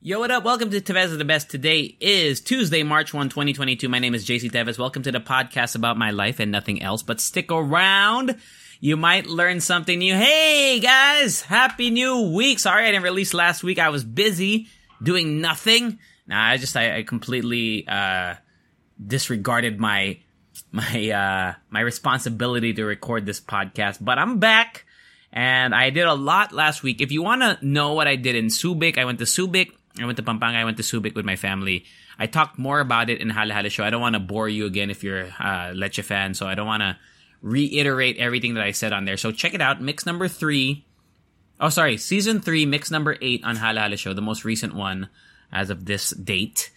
Yo, what up? Welcome to Tevez is the Best. Today is Tuesday, March 1, 2022. My name is JC Tevez. Welcome to the podcast about my life and nothing else, but stick around. You might learn something new. Hey guys, happy new week. Sorry I didn't release last week. I was busy doing nothing. Nah, I just, I, I completely, uh, disregarded my, my, uh, my responsibility to record this podcast, but I'm back. And I did a lot last week. If you want to know what I did in Subic, I went to Subic. I went to Pampanga. I went to Subic with my family. I talked more about it in Hala Show. I don't want to bore you again if you're a Leche fan, so I don't want to reiterate everything that I said on there. So check it out. Mix number three. Oh, sorry. Season three, mix number eight on Hala Show, the most recent one as of this date.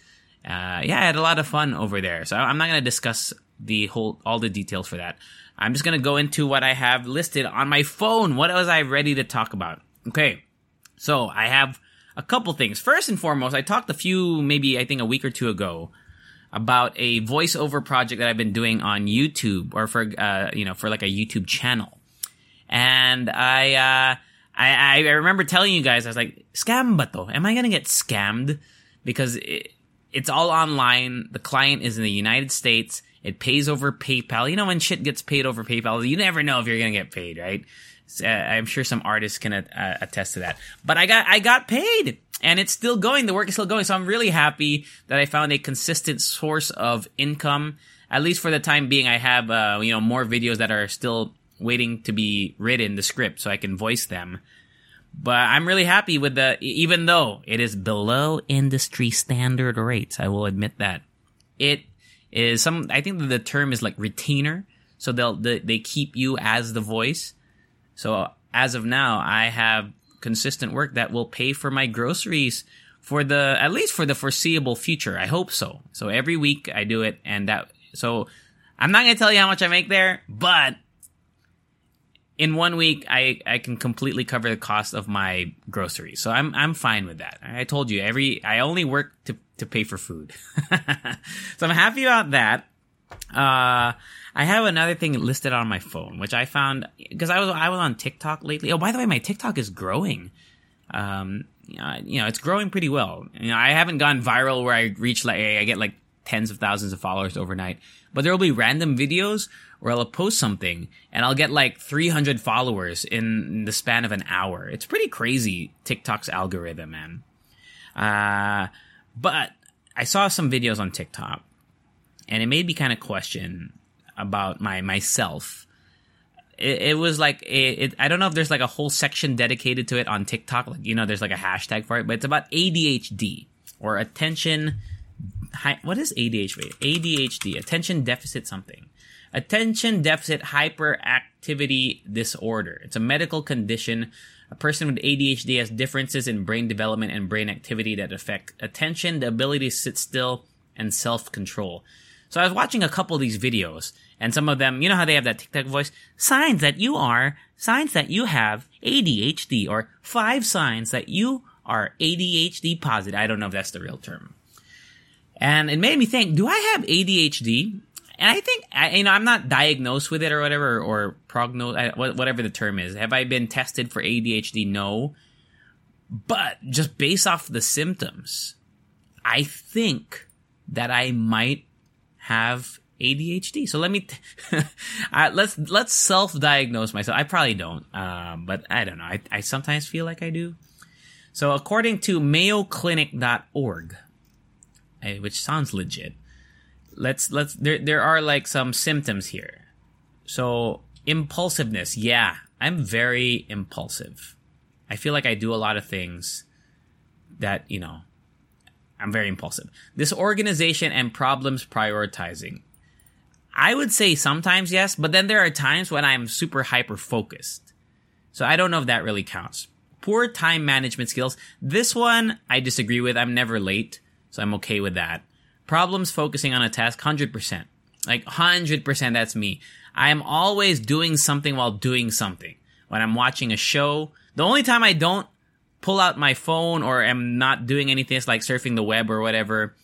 Uh, yeah, I had a lot of fun over there. So I'm not going to discuss the whole, all the details for that. I'm just going to go into what I have listed on my phone. What was I ready to talk about? Okay. So I have a couple things. First and foremost, I talked a few, maybe I think a week or two ago about a voiceover project that I've been doing on YouTube or for, uh, you know, for like a YouTube channel. And I, uh, I, I remember telling you guys, I was like, scam ba to? Am I to get scammed? Because it, it's all online. The client is in the United States. It pays over PayPal. You know, when shit gets paid over PayPal, you never know if you're to get paid, right? Uh, I'm sure some artists can uh, attest to that. But I got I got paid, and it's still going. The work is still going, so I'm really happy that I found a consistent source of income. At least for the time being, I have uh, you know more videos that are still waiting to be written, the script, so I can voice them. But I'm really happy with the, even though it is below industry standard rates. I will admit that it is some. I think the term is like retainer, so they'll they, they keep you as the voice. So as of now, I have consistent work that will pay for my groceries for the at least for the foreseeable future. I hope so. So every week I do it, and that so I'm not gonna tell you how much I make there, but in one week I, I can completely cover the cost of my groceries. So I'm I'm fine with that. I told you every I only work to to pay for food. so I'm happy about that. Uh I have another thing listed on my phone, which I found because I was I was on TikTok lately. Oh, by the way, my TikTok is growing. Um, you know, it's growing pretty well. You know, I haven't gone viral where I reach like I get like tens of thousands of followers overnight, but there will be random videos where I'll post something and I'll get like 300 followers in the span of an hour. It's pretty crazy TikTok's algorithm, man. Uh, but I saw some videos on TikTok and it made me kind of question about my myself. It, it was like it, it, I don't know if there's like a whole section dedicated to it on TikTok. Like you know, there's like a hashtag for it, but it's about ADHD or attention. what is ADHD? ADHD, attention deficit something. Attention deficit hyperactivity disorder. It's a medical condition. A person with ADHD has differences in brain development and brain activity that affect attention, the ability to sit still, and self control. So I was watching a couple of these videos, and some of them, you know how they have that TikTok voice? Signs that you are, signs that you have ADHD, or five signs that you are ADHD positive. I don't know if that's the real term. And it made me think, do I have ADHD? And I think, you know, I'm not diagnosed with it or whatever, or prognose, whatever the term is. Have I been tested for ADHD? No. But just based off the symptoms, I think that I might have ADHD. So let me t- uh, let's let's self-diagnose myself. I probably don't, um, but I don't know. I, I sometimes feel like I do. So according to MayoClinic.org, eh, which sounds legit, let's let's there there are like some symptoms here. So impulsiveness, yeah, I'm very impulsive. I feel like I do a lot of things that you know I'm very impulsive. Disorganization and problems prioritizing. I would say sometimes yes, but then there are times when I'm super hyper focused. So I don't know if that really counts. Poor time management skills. This one I disagree with. I'm never late, so I'm okay with that. Problems focusing on a task, 100%. Like 100% that's me. I am always doing something while doing something. When I'm watching a show, the only time I don't pull out my phone or am not doing anything it's like surfing the web or whatever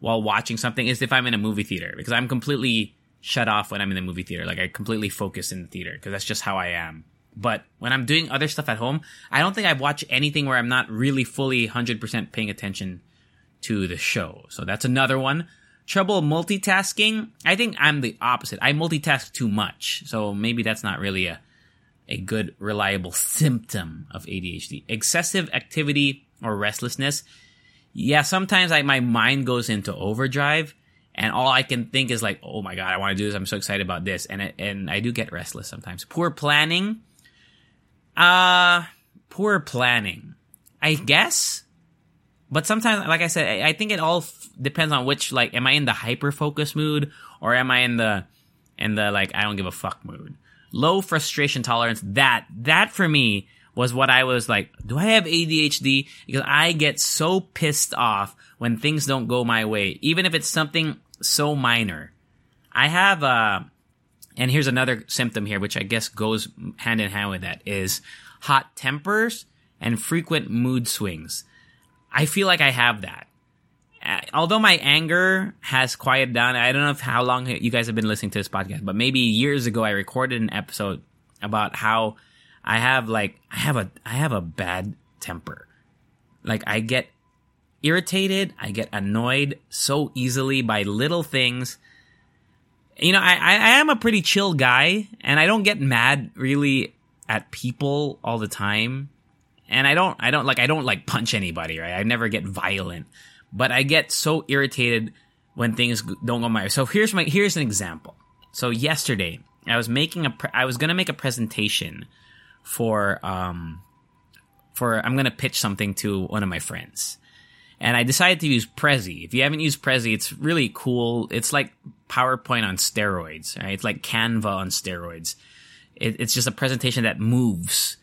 while watching something is if I'm in a movie theater because I'm completely shut off when I'm in the movie theater. Like I completely focus in the theater because that's just how I am. But when I'm doing other stuff at home, I don't think I've watched anything where I'm not really fully 100% paying attention to the show. So that's another one. Trouble multitasking. I think I'm the opposite. I multitask too much. So maybe that's not really a, a good, reliable symptom of ADHD. Excessive activity or restlessness. Yeah, sometimes like my mind goes into overdrive and all I can think is like, oh my god, I want to do this. I'm so excited about this, and it, and I do get restless sometimes. Poor planning. Uh poor planning. I guess, but sometimes, like I said, I, I think it all f- depends on which. Like, am I in the hyper focus mood or am I in the in the like I don't give a fuck mood? Low frustration tolerance. That that for me was what I was like. Do I have ADHD? Because I get so pissed off when things don't go my way, even if it's something so minor. I have, uh, and here's another symptom here, which I guess goes hand in hand with that, is hot tempers and frequent mood swings. I feel like I have that. Uh, although my anger has quieted down, I don't know how long you guys have been listening to this podcast, but maybe years ago I recorded an episode about how I have like I have a I have a bad temper. Like I get irritated, I get annoyed so easily by little things. You know, I, I, am a pretty chill guy, and I don't get mad really at people all the time. And I don't, I don't like, I don't like punch anybody, right? I never get violent, but I get so irritated when things don't go my way. So here's my, here's an example. So yesterday, I was making a, pre- I was gonna make a presentation for, um, for, I'm gonna pitch something to one of my friends and I decided to use Prezi. If you haven't used Prezi, it's really cool. It's like PowerPoint on steroids, right? It's like Canva on steroids. It, it's just a presentation that moves.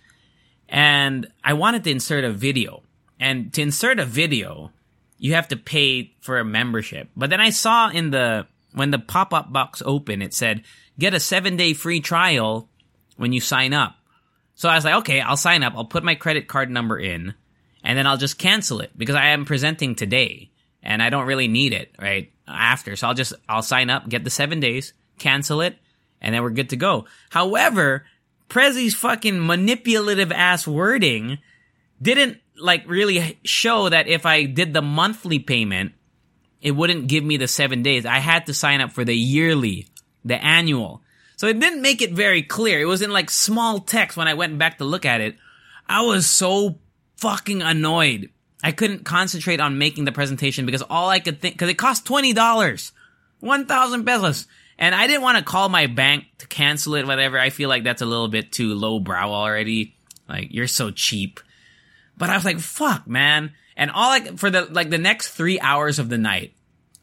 And I wanted to insert a video. And to insert a video, you have to pay for a membership. But then I saw in the, when the pop-up box opened, it said, get a seven day free trial when you sign up. So I was like, okay, I'll sign up. I'll put my credit card number in and then I'll just cancel it because I am presenting today and I don't really need it right after. So I'll just, I'll sign up, get the seven days, cancel it, and then we're good to go. However, Prezi's fucking manipulative ass wording didn't like really show that if I did the monthly payment, it wouldn't give me the seven days. I had to sign up for the yearly, the annual. So it didn't make it very clear. It was in like small text when I went back to look at it. I was so fucking annoyed. I couldn't concentrate on making the presentation because all I could think, cause it cost $20, 1,000 pesos. And I didn't want to call my bank to cancel it, whatever. I feel like that's a little bit too low brow already. Like, you're so cheap. But I was like, fuck, man. And all I, for the, like the next three hours of the night,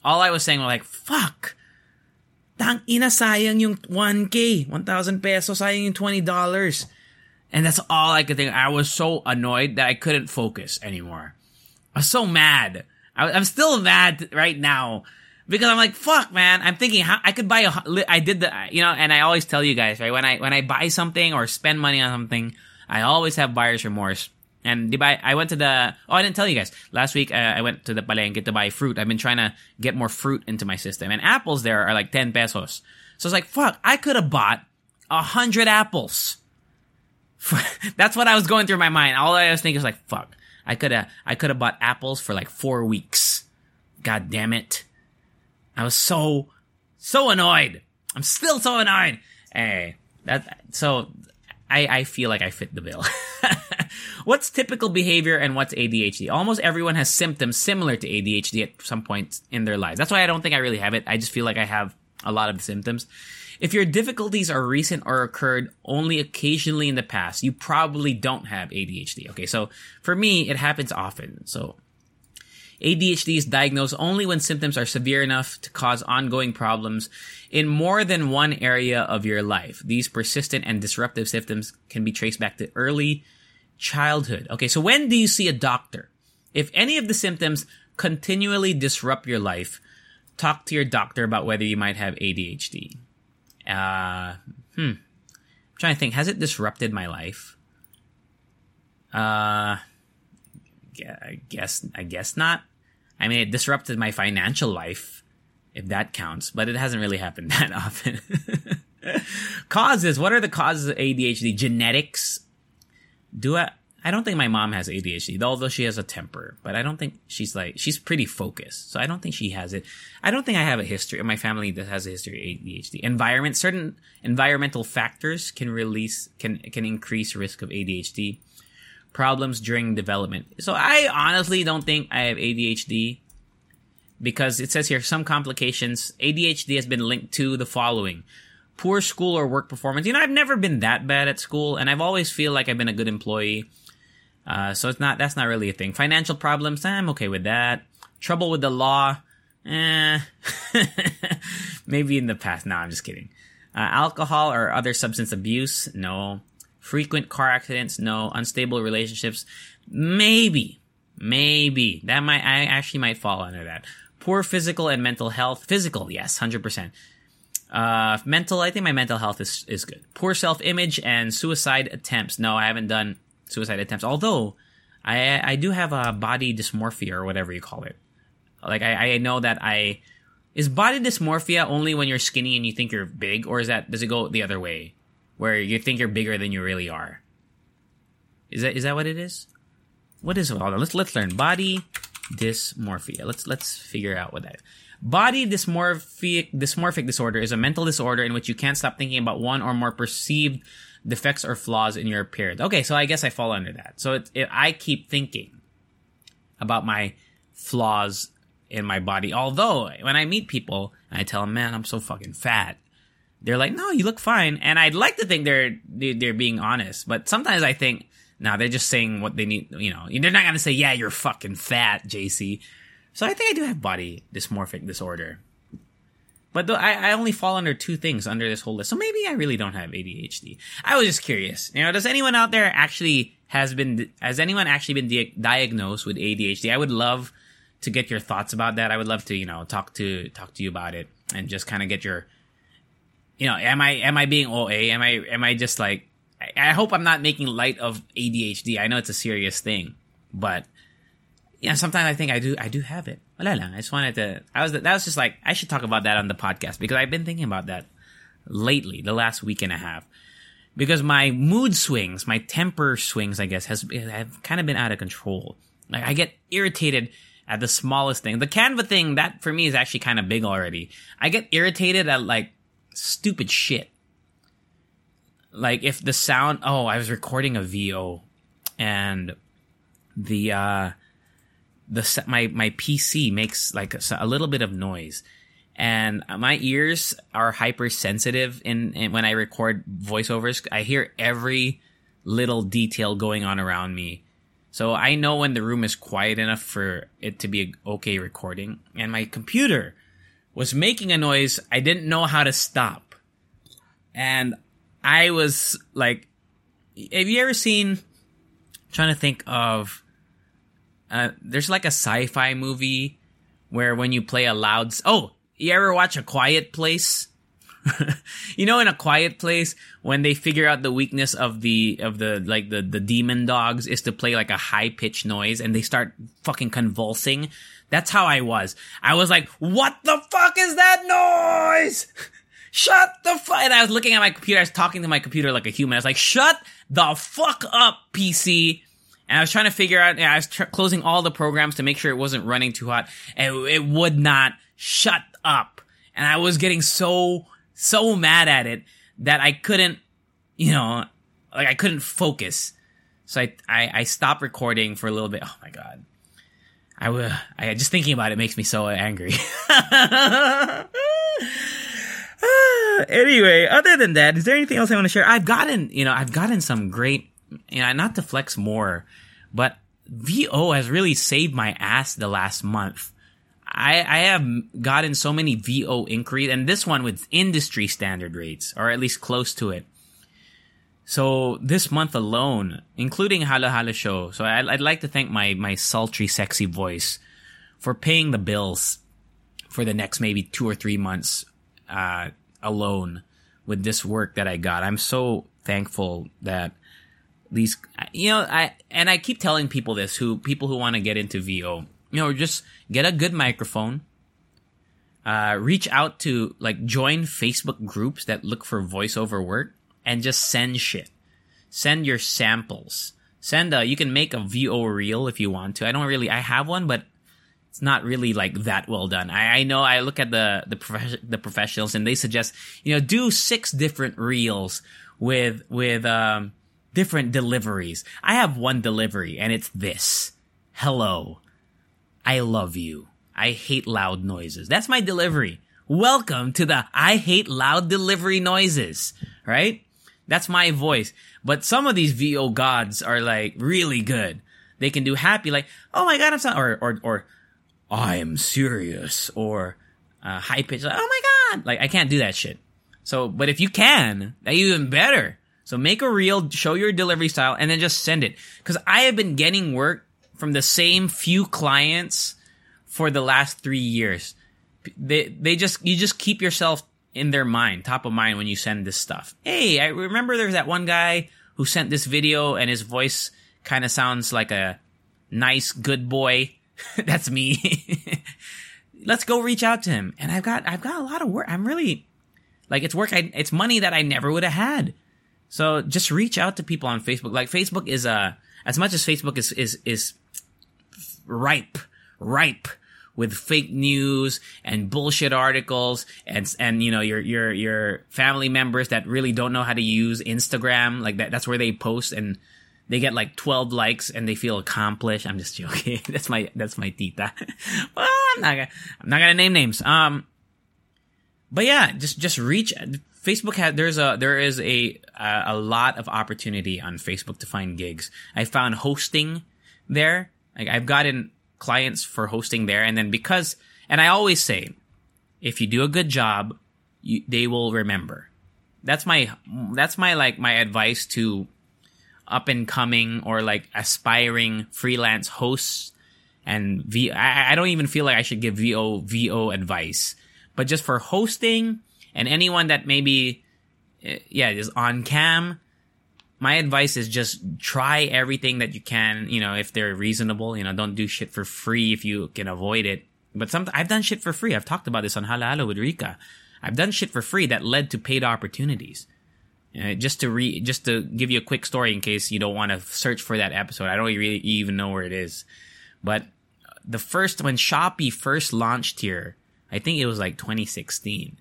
all I was saying was like, fuck. Tang ina sayang yung 1K, 1,000 pesos, sayang yung $20. And that's all I could think. I was so annoyed that I couldn't focus anymore. I was so mad. I, am still mad right now because I'm like, fuck, man. I'm thinking how I could buy a. I did the, you know, and I always tell you guys, right? When I when I buy something or spend money on something, I always have buyer's remorse. And buy, I went to the. Oh, I didn't tell you guys. Last week, uh, I went to the palengke to buy fruit. I've been trying to get more fruit into my system, and apples there are like ten pesos. So it's like, fuck, I could have bought a hundred apples that's what I was going through my mind. All I was thinking was like, fuck, I could have, I could have bought apples for like four weeks. God damn it. I was so, so annoyed. I'm still so annoyed. Hey, that, so I, I feel like I fit the bill. what's typical behavior and what's ADHD? Almost everyone has symptoms similar to ADHD at some point in their lives. That's why I don't think I really have it. I just feel like I have a lot of the symptoms. If your difficulties are recent or occurred only occasionally in the past, you probably don't have ADHD. Okay, so for me, it happens often. So ADHD is diagnosed only when symptoms are severe enough to cause ongoing problems in more than one area of your life. These persistent and disruptive symptoms can be traced back to early childhood. Okay, so when do you see a doctor? If any of the symptoms continually disrupt your life, talk to your doctor about whether you might have ADHD. Uh, hmm. I'm trying to think. Has it disrupted my life? Uh, I guess I guess not. I mean, it disrupted my financial life, if that counts, but it hasn't really happened that often. causes. What are the causes of ADHD? Genetics. Do I? I don't think my mom has ADHD, although she has a temper. But I don't think she's like she's pretty focused, so I don't think she has it. I don't think I have a history. My family that has a history of ADHD. Environment, certain environmental factors can release can can increase risk of ADHD problems during development. So I honestly don't think I have ADHD because it says here some complications. ADHD has been linked to the following poor school or work performance. You know, I've never been that bad at school, and I've always feel like I've been a good employee. Uh, so it's not that's not really a thing. Financial problems, I'm okay with that. Trouble with the law, eh, maybe in the past. No, I'm just kidding. Uh, alcohol or other substance abuse, no. Frequent car accidents, no. Unstable relationships, maybe, maybe that might I actually might fall under that. Poor physical and mental health. Physical, yes, hundred percent. Uh, mental, I think my mental health is, is good. Poor self image and suicide attempts. No, I haven't done suicide attempts. Although, I I do have a body dysmorphia or whatever you call it. Like I, I know that I is body dysmorphia only when you're skinny and you think you're big, or is that does it go the other way, where you think you're bigger than you really are? Is that is that what it is? What is it? On, let's let's learn body dysmorphia. Let's let's figure out what that is. Body dysmorphic dysmorphic disorder is a mental disorder in which you can't stop thinking about one or more perceived defects or flaws in your appearance. Okay, so I guess I fall under that. So it, it, I keep thinking about my flaws in my body. Although when I meet people and I tell them, "Man, I'm so fucking fat," they're like, "No, you look fine." And I'd like to think they're they're being honest, but sometimes I think, "No, they're just saying what they need." You know, they're not gonna say, "Yeah, you're fucking fat, JC." So I think I do have body dysmorphic disorder. But though I, I only fall under two things under this whole list. So maybe I really don't have ADHD. I was just curious. You know, does anyone out there actually has been, has anyone actually been di- diagnosed with ADHD? I would love to get your thoughts about that. I would love to, you know, talk to, talk to you about it and just kind of get your, you know, am I, am I being OA? Am I, am I just like, I, I hope I'm not making light of ADHD. I know it's a serious thing, but yeah, you know, sometimes I think I do I do have it. I just wanted to I was that was just like I should talk about that on the podcast because I've been thinking about that lately, the last week and a half. Because my mood swings, my temper swings, I guess, has have kind of been out of control. Like I get irritated at the smallest thing. The Canva thing, that for me is actually kind of big already. I get irritated at like stupid shit. Like if the sound, oh, I was recording a VO and the uh the my my PC makes like a, a, little bit of noise, and my ears are hypersensitive. In, in when I record voiceovers, I hear every little detail going on around me. So I know when the room is quiet enough for it to be okay recording. And my computer was making a noise I didn't know how to stop. And I was like, have you ever seen, trying to think of uh, there's like a sci-fi movie where when you play a loud, oh, you ever watch A Quiet Place? you know, in a quiet place, when they figure out the weakness of the of the like the the demon dogs is to play like a high pitched noise, and they start fucking convulsing. That's how I was. I was like, "What the fuck is that noise?" Shut the fuck! And I was looking at my computer. I was talking to my computer like a human. I was like, "Shut the fuck up, PC." And I was trying to figure out, I was tr- closing all the programs to make sure it wasn't running too hot and it would not shut up. And I was getting so, so mad at it that I couldn't, you know, like I couldn't focus. So I, I, I stopped recording for a little bit. Oh my God. I will, I just thinking about it makes me so angry. Ah, anyway, other than that, is there anything else I want to share? I've gotten, you know, I've gotten some great you know, not to flex more, but VO has really saved my ass the last month. I, I have gotten so many VO inquiries, and this one with industry standard rates, or at least close to it. So this month alone, including Halo Halo Show, so I'd, I'd like to thank my my sultry, sexy voice for paying the bills for the next maybe two or three months uh, alone with this work that I got. I'm so thankful that these, you know, I and I keep telling people this who people who want to get into VO, you know, just get a good microphone. Uh, reach out to like join Facebook groups that look for voiceover work and just send shit. Send your samples. Send a, you can make a VO reel if you want to. I don't really, I have one, but it's not really like that well done. I, I know I look at the, the, prof- the professionals and they suggest, you know, do six different reels with, with, um, different deliveries. I have one delivery and it's this. Hello. I love you. I hate loud noises. That's my delivery. Welcome to the I hate loud delivery noises, right? That's my voice. But some of these VO gods are like really good. They can do happy, like, oh my god, I'm sorry, or, or, or, I am serious, or, uh, high pitch, like, oh my god, like, I can't do that shit. So, but if you can, that even better. So make a reel, show your delivery style, and then just send it. Cause I have been getting work from the same few clients for the last three years. They, they just, you just keep yourself in their mind, top of mind when you send this stuff. Hey, I remember there's that one guy who sent this video and his voice kind of sounds like a nice, good boy. That's me. Let's go reach out to him. And I've got, I've got a lot of work. I'm really, like, it's work. I, it's money that I never would have had. So just reach out to people on Facebook. Like, Facebook is, uh, as much as Facebook is, is, is ripe, ripe with fake news and bullshit articles and and you know your your your family members that really don't know how to use Instagram like that that's where they post and they get like 12 likes and they feel accomplished. I'm just joking. that's my that's my tita. well, I'm not gonna I'm not gonna name names. Um but yeah, just just reach Facebook had there's a there is a a lot of opportunity on Facebook to find gigs. I found hosting there. Like I've gotten clients for hosting there. And then because, and I always say, if you do a good job, you, they will remember. That's my, that's my, like, my advice to up and coming or like aspiring freelance hosts and V. I, I don't even feel like I should give VO, VO advice, but just for hosting and anyone that maybe, eh, yeah, is on cam, my advice is just try everything that you can, you know, if they're reasonable, you know, don't do shit for free if you can avoid it. But some, I've done shit for free. I've talked about this on Halo Halo with Rika. I've done shit for free that led to paid opportunities. Know, just to re, just to give you a quick story in case you don't want to search for that episode. I don't really even know where it is. But the first, when Shopee first launched here, I think it was like 2016.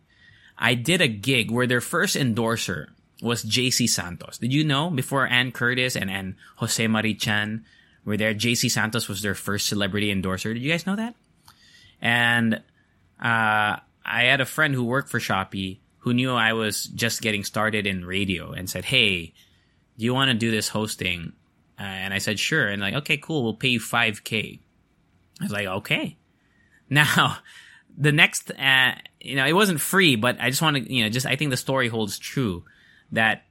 I did a gig where their first endorser was JC Santos. Did you know before Anne Curtis and, and Jose Mari Chan were there, JC Santos was their first celebrity endorser. Did you guys know that? And uh, I had a friend who worked for Shopee who knew I was just getting started in radio and said, "Hey, do you want to do this hosting?" Uh, and I said, "Sure." And like, "Okay, cool. We'll pay you 5k." I was like, "Okay." Now, the next, uh, you know, it wasn't free, but I just want to, you know, just I think the story holds true that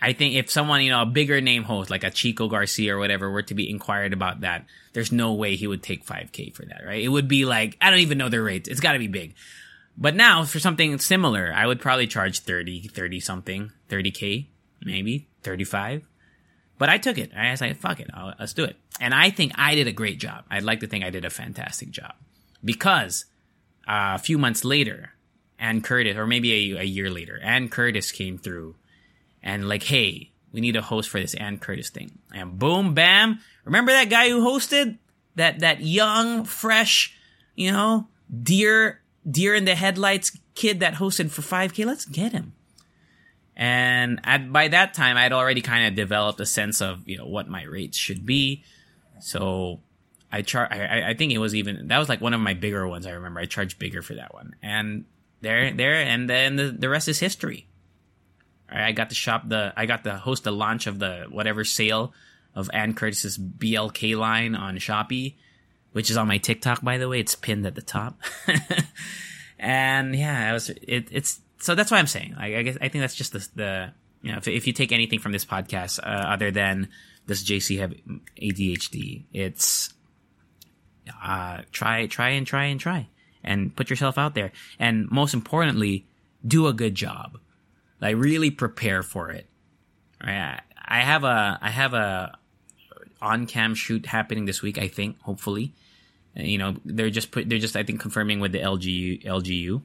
I think if someone, you know, a bigger name host like a Chico Garcia or whatever were to be inquired about that, there's no way he would take 5k for that, right? It would be like, I don't even know their rates. It's gotta be big. But now for something similar, I would probably charge 30, 30 something, 30k, maybe 35. But I took it. I was like, fuck it. I'll, let's do it. And I think I did a great job. I'd like to think I did a fantastic job because a few months later, Anne Curtis, or maybe a, a year later, Anne Curtis came through and like, hey, we need a host for this Anne Curtis thing. And boom, bam. Remember that guy who hosted that that young, fresh, you know, deer deer in the headlights kid that hosted for 5k? Let's get him. And at, by that time, I'd already kind of developed a sense of you know what my rates should be. So I char I, I think it was even that was like one of my bigger ones. I remember I charged bigger for that one, and there there and then the, the rest is history. I got to shop the, I got to host the launch of the whatever sale of Anne Curtis's BLK line on Shopee, which is on my TikTok, by the way. It's pinned at the top. and yeah, it was, it, it's, so that's why I'm saying, I, I guess, I think that's just the, the, you know, if, if you take anything from this podcast uh, other than does JC have ADHD, it's uh, try, try, and try and try, and put yourself out there, and most importantly, do a good job. Like really prepare for it. Right? I have a I have a on cam shoot happening this week. I think hopefully, you know they're just put they're just I think confirming with the LGU LGU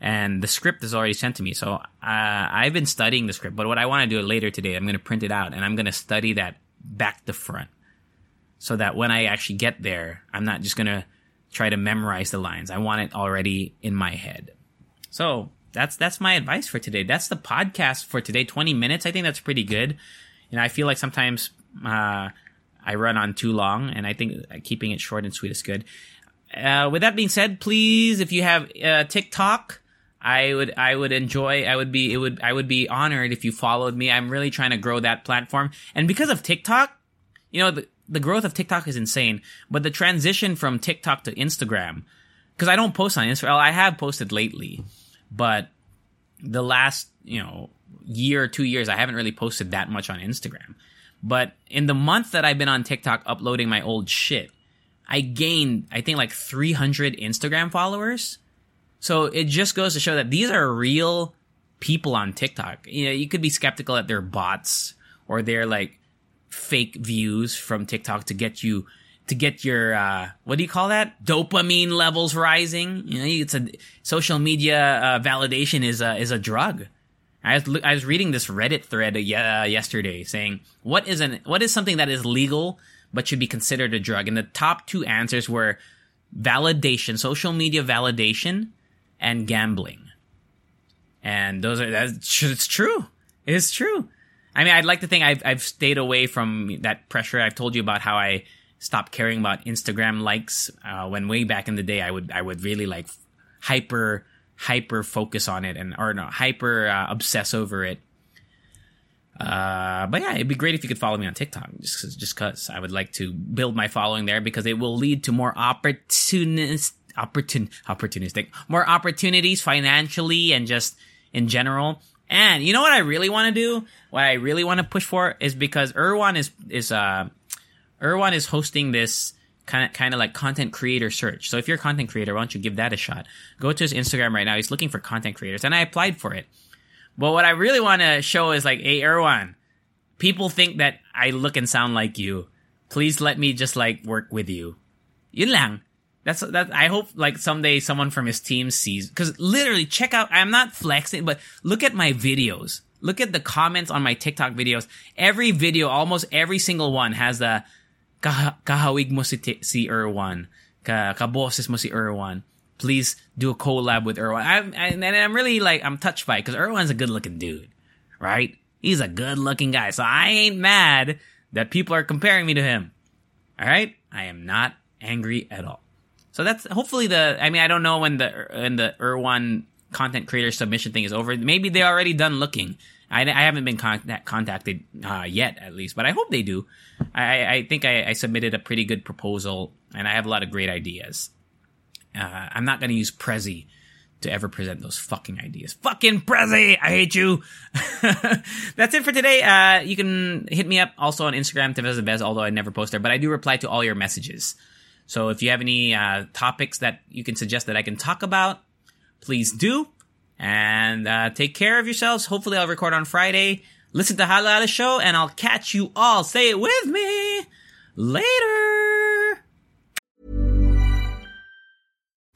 and the script is already sent to me. So uh, I've been studying the script, but what I want to do later today, I'm going to print it out and I'm going to study that back to front, so that when I actually get there, I'm not just going to try to memorize the lines. I want it already in my head. So that's that's my advice for today. That's the podcast for today. 20 minutes. I think that's pretty good. Know, I feel like sometimes uh, I run on too long, and I think keeping it short and sweet is good. Uh, with that being said, please, if you have uh, TikTok, I would I would enjoy I would be it would I would be honored if you followed me. I'm really trying to grow that platform. And because of TikTok, you know, the, the growth of TikTok is insane, but the transition from TikTok to Instagram cuz I don't post on Instagram. I have posted lately, but the last, you know, year or 2 years I haven't really posted that much on Instagram. But in the month that I've been on TikTok uploading my old shit, I gained I think like 300 Instagram followers so it just goes to show that these are real people on TikTok. You know, you could be skeptical that they're bots or they're like fake views from TikTok to get you to get your uh, what do you call that dopamine levels rising. You know, it's a social media uh, validation is a is a drug. I was I was reading this Reddit thread uh, yesterday saying what is an what is something that is legal but should be considered a drug, and the top two answers were validation, social media validation, and gambling. And those are that's it's true. It's true. I mean, I'd like to think I've I've stayed away from that pressure. I've told you about how I stopped caring about Instagram likes uh, when way back in the day I would I would really like hyper hyper focus on it and or no hyper uh, obsess over it. Uh, but yeah, it'd be great if you could follow me on TikTok, just just cause I would like to build my following there because it will lead to more opportunist opportun opportunistic, more opportunities financially and just in general. And you know what I really want to do? What I really want to push for is because Erwan is is uh Erwan is hosting this kind of kind of like content creator search. So if you're a content creator, why don't you give that a shot? Go to his Instagram right now. He's looking for content creators, and I applied for it. But what I really want to show is like, hey, Erwan, people think that I look and sound like you. Please let me just like work with you. Yun lang. That's that. I hope like someday someone from his team sees because literally check out. I'm not flexing, but look at my videos. Look at the comments on my TikTok videos. Every video, almost every single one has the kahawig mo si, si Erwan, ka kaboses mo si Erwan. Please do a collab with Erwan. I'm, and I'm really like I'm touched by it because Erwan's a good looking dude, right? He's a good looking guy, so I ain't mad that people are comparing me to him. All right, I am not angry at all. So that's hopefully the. I mean, I don't know when the when the Erwan content creator submission thing is over. Maybe they're already done looking. I, I haven't been contact, contacted uh, yet, at least, but I hope they do. I, I think I, I, submitted a pretty good proposal, and I have a lot of great ideas. Uh, I'm not going to use Prezi to ever present those fucking ideas. Fucking Prezi, I hate you. That's it for today. Uh, you can hit me up also on Instagram, Tevez the Best, although I never post there, but I do reply to all your messages. So if you have any uh, topics that you can suggest that I can talk about, please do. And uh, take care of yourselves. Hopefully, I'll record on Friday. Listen to Halo Halo Show, and I'll catch you all. Say it with me later.